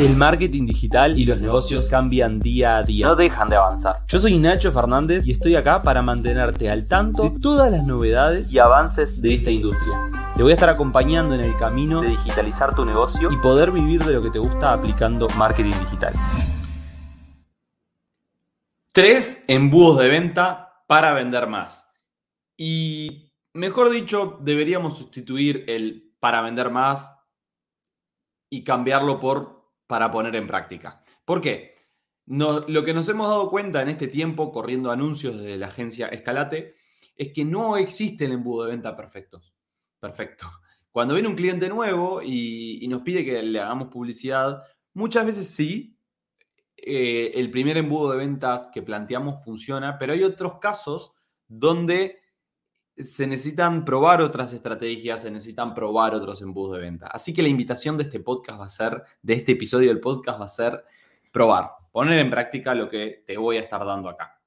El marketing digital y los negocios cambian día a día. No dejan de avanzar. Yo soy Nacho Fernández y estoy acá para mantenerte al tanto de todas las novedades y avances de esta industria. Te voy a estar acompañando en el camino de digitalizar tu negocio y poder vivir de lo que te gusta aplicando marketing digital. Tres embudos de venta para vender más. Y mejor dicho, deberíamos sustituir el para vender más y cambiarlo por para poner en práctica. ¿Por qué? lo que nos hemos dado cuenta en este tiempo, corriendo anuncios desde la agencia Escalate, es que no existe el embudo de venta perfecto. Perfecto. Cuando viene un cliente nuevo y, nos pide que le hagamos publicidad, muchas veces sí, eh, el primer embudo de ventas que planteamos funciona, pero hay otros casos donde se necesitan probar otras estrategias, se necesitan probar otros embudos de venta. Así que la invitación de este podcast va a ser, de este episodio del podcast va a ser probar, poner en práctica lo que te voy a estar dando acá.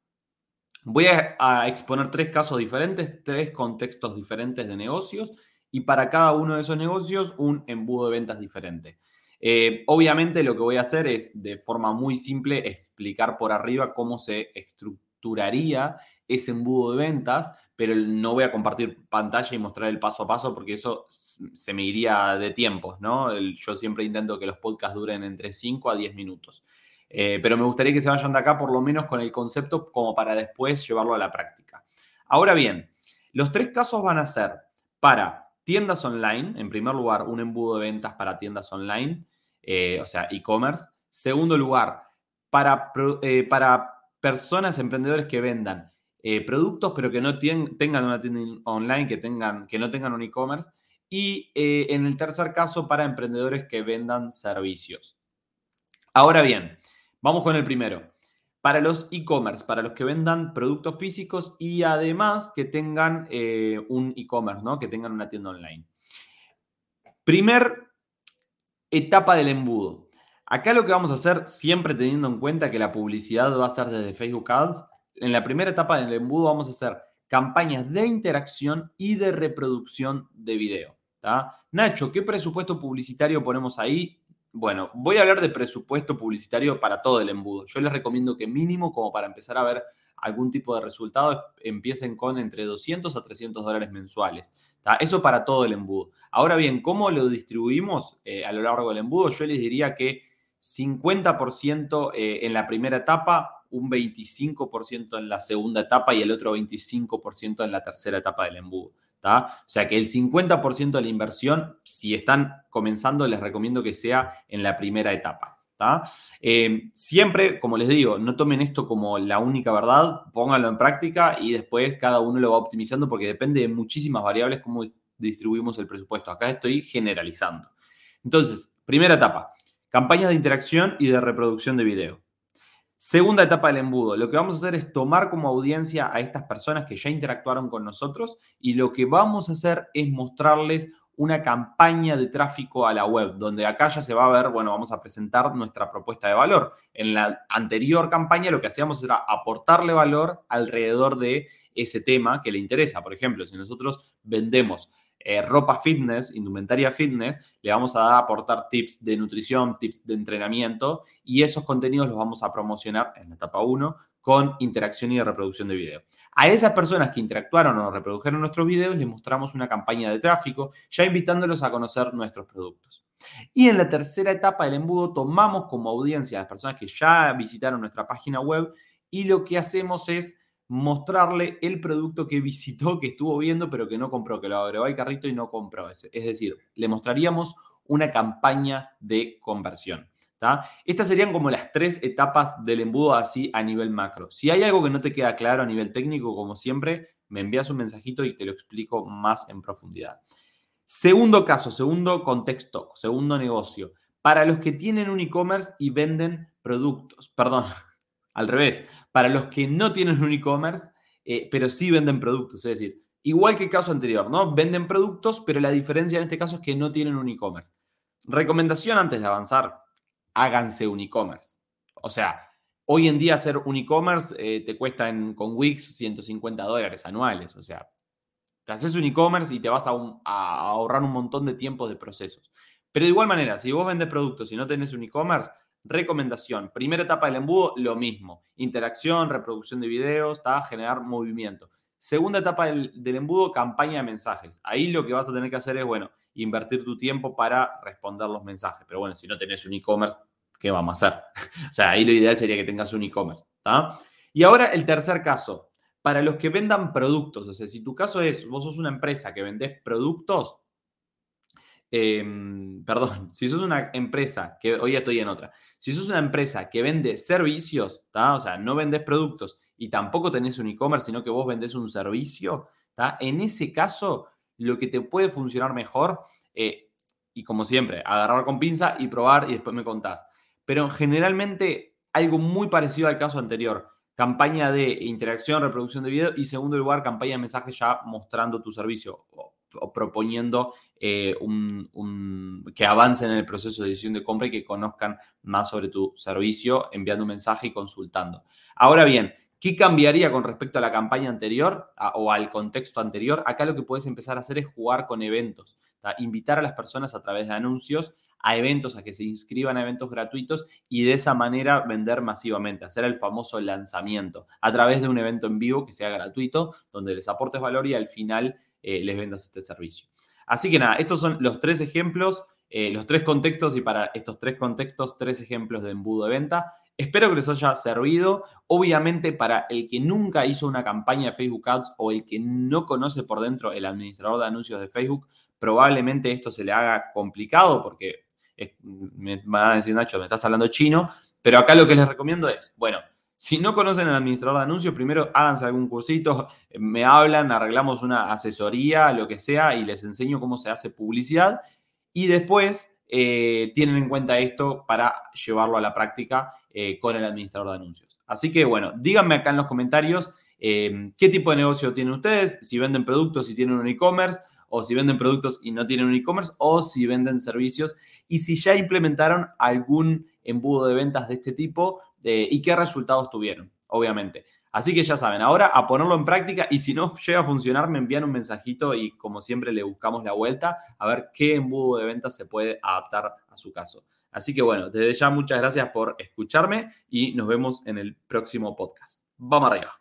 Voy a, exponer tres casos diferentes, tres contextos diferentes de negocios y para cada uno de esos negocios un embudo de ventas diferente. Eh, obviamente lo que voy a hacer es de forma muy simple explicar por arriba cómo se estructuraría ese embudo de ventas pero no voy a compartir pantalla y mostrar el paso a paso porque eso se me iría de tiempos, ¿no? yo siempre intento que los podcasts duren entre 5 a 10 minutos. Eh, pero me gustaría que se vayan de acá por lo menos con el concepto como para después llevarlo a la práctica. Ahora bien, los tres casos van a ser para tiendas online, en primer lugar, un embudo de ventas para tiendas online, eh, o sea, e-commerce. Segundo lugar, para, eh, para personas, emprendedores que vendan eh, productos, pero que no tengan una tienda online, que, tengan, que no tengan un e-commerce. Y eh, en el tercer caso, para emprendedores que vendan servicios. Ahora bien, vamos con el primero. Para los e-commerce, para los que vendan productos físicos y además que tengan eh, un e-commerce, ¿no? que tengan una tienda online. Primer etapa del embudo. Acá lo que vamos a hacer, siempre teniendo en cuenta que la publicidad va a ser desde Facebook Ads, en la primera etapa del embudo vamos a hacer campañas de interacción y de reproducción de video. Nacho, ¿qué presupuesto publicitario ponemos ahí? Bueno, voy a hablar de presupuesto publicitario para todo el embudo. Yo les recomiendo que mínimo, como para empezar a ver algún tipo de resultado, empiecen con entre 200 a 300 dólares mensuales. Eso para todo el embudo. Ahora bien, ¿cómo lo distribuimos eh, a lo largo del embudo? Yo les diría que 50% eh, en la primera etapa, un 25% en la segunda etapa y el otro 25% en la tercera etapa del embudo. O sea que el 50% de la inversión, si están comenzando, les recomiendo que sea en la primera etapa. Eh, siempre, como les digo, no tomen esto como la única verdad, pónganlo en práctica y después cada uno lo va optimizando porque depende de muchísimas variables cómo distribuimos el presupuesto. Acá estoy generalizando. Entonces, primera etapa, campañas de interacción y de reproducción de video. Segunda etapa del embudo. Lo que vamos a hacer es tomar como audiencia a estas personas que ya interactuaron con nosotros y lo que vamos a hacer es mostrarles una campaña de tráfico a la web, donde acá ya se va a ver, bueno, vamos a presentar nuestra propuesta de valor. En la anterior campaña lo que hacíamos era aportarle valor alrededor de ese tema que le interesa. Por ejemplo, si nosotros vendemos eh, ropa fitness, indumentaria fitness, le vamos a aportar tips de nutrición, tips de entrenamiento y esos contenidos los vamos a promocionar en la etapa 1 con interacción y reproducción de video. A esas personas que interactuaron o reprodujeron nuestros videos les mostramos una campaña de tráfico, ya invitándolos a conocer nuestros productos. Y en la tercera etapa del embudo tomamos como audiencia a las personas que ya visitaron nuestra página web y lo que hacemos es mostrarle el producto que visitó, que estuvo viendo, pero que no compró, que lo agregó al carrito y no compró. Es decir, le mostraríamos una campaña de conversión. Estas serían como las tres etapas del embudo así a nivel macro. Si hay algo que no te queda claro a nivel técnico, como siempre, me envías un mensajito y te lo explico más en profundidad. Segundo caso, segundo contexto, segundo negocio. Para los que tienen un e-commerce y venden productos, perdón, al revés, para los que no tienen un e-commerce, eh, pero sí venden productos. Es decir, igual que el caso anterior, ¿no? Venden productos, pero la diferencia en este caso es que no tienen un e-commerce. Recomendación antes de avanzar, háganse un e-commerce. O sea, hoy en día hacer un e-commerce eh, te cuesta con Wix 150 dólares anuales. O sea, te haces un e-commerce y te vas a, ahorrar un montón de tiempo de procesos. Pero de igual manera, si vos vendes productos y no tenés un e-commerce, recomendación. Primera etapa del embudo, lo mismo. Interacción, reproducción de videos, generar movimiento. Segunda etapa del, del, embudo, campaña de mensajes. Ahí lo que vas a tener que hacer es, bueno, invertir tu tiempo para responder los mensajes. Pero bueno, si no tenés un e-commerce, ¿qué vamos a hacer? o sea, ahí lo ideal sería que tengas un e-commerce. Y ahora el tercer caso. Para los que vendan productos, o sea, si tu caso es, vos sos una empresa que vendés productos, em, perdón, si sos una empresa, que hoy estoy en otra, si sos una empresa que vende servicios, o sea, no vendés productos y tampoco tenés un e-commerce, sino que vos vendés un servicio, en ese caso, lo que te puede funcionar mejor, eh, y como siempre, agarrar con pinza y probar y después me contás. Pero generalmente algo muy parecido al caso anterior campaña de interacción, reproducción de video y segundo lugar, campaña de mensajes ya mostrando tu servicio proponiendo eh, que avancen en el proceso de decisión de compra y que conozcan más sobre tu servicio enviando un mensaje y consultando. Ahora bien, ¿qué cambiaría con respecto a la campaña anterior o al contexto anterior? Acá lo que puedes empezar a hacer es jugar con eventos, invitar a las personas a través de anuncios a eventos, a que se inscriban a eventos gratuitos y de esa manera vender masivamente, hacer el famoso lanzamiento a través de un evento en vivo que sea gratuito, donde les aportes valor y al final eh, les vendas este servicio. Así que nada, estos son los tres ejemplos, eh, los tres contextos y para estos tres contextos, tres ejemplos de embudo de venta. Espero que les haya servido. Obviamente, para el que nunca hizo una campaña de Facebook Ads o el que no conoce por dentro el administrador de anuncios de Facebook, probablemente esto se le haga complicado porque me van a decir, Nacho, me estás hablando chino, pero acá lo que les recomiendo es, bueno, si no conocen al administrador de anuncios, primero háganse algún cursito, me hablan, arreglamos una asesoría, lo que sea, y les enseño cómo se hace publicidad. Y después eh, tienen en cuenta esto para llevarlo a la práctica eh, con el administrador de anuncios. Así que bueno, díganme acá en los comentarios eh, qué tipo de negocio tienen ustedes, si venden productos, si tienen un e-commerce o si venden productos y no tienen un e-commerce, o si venden servicios, y si ya implementaron algún embudo de ventas de este tipo eh, y qué resultados tuvieron, obviamente. Así que ya saben, ahora a ponerlo en práctica y si no llega a funcionar, me envían un mensajito y como siempre le buscamos la vuelta a ver qué embudo de ventas se puede adaptar a su caso. Así que bueno, desde ya muchas gracias por escucharme y nos vemos en el próximo podcast. Vamos arriba.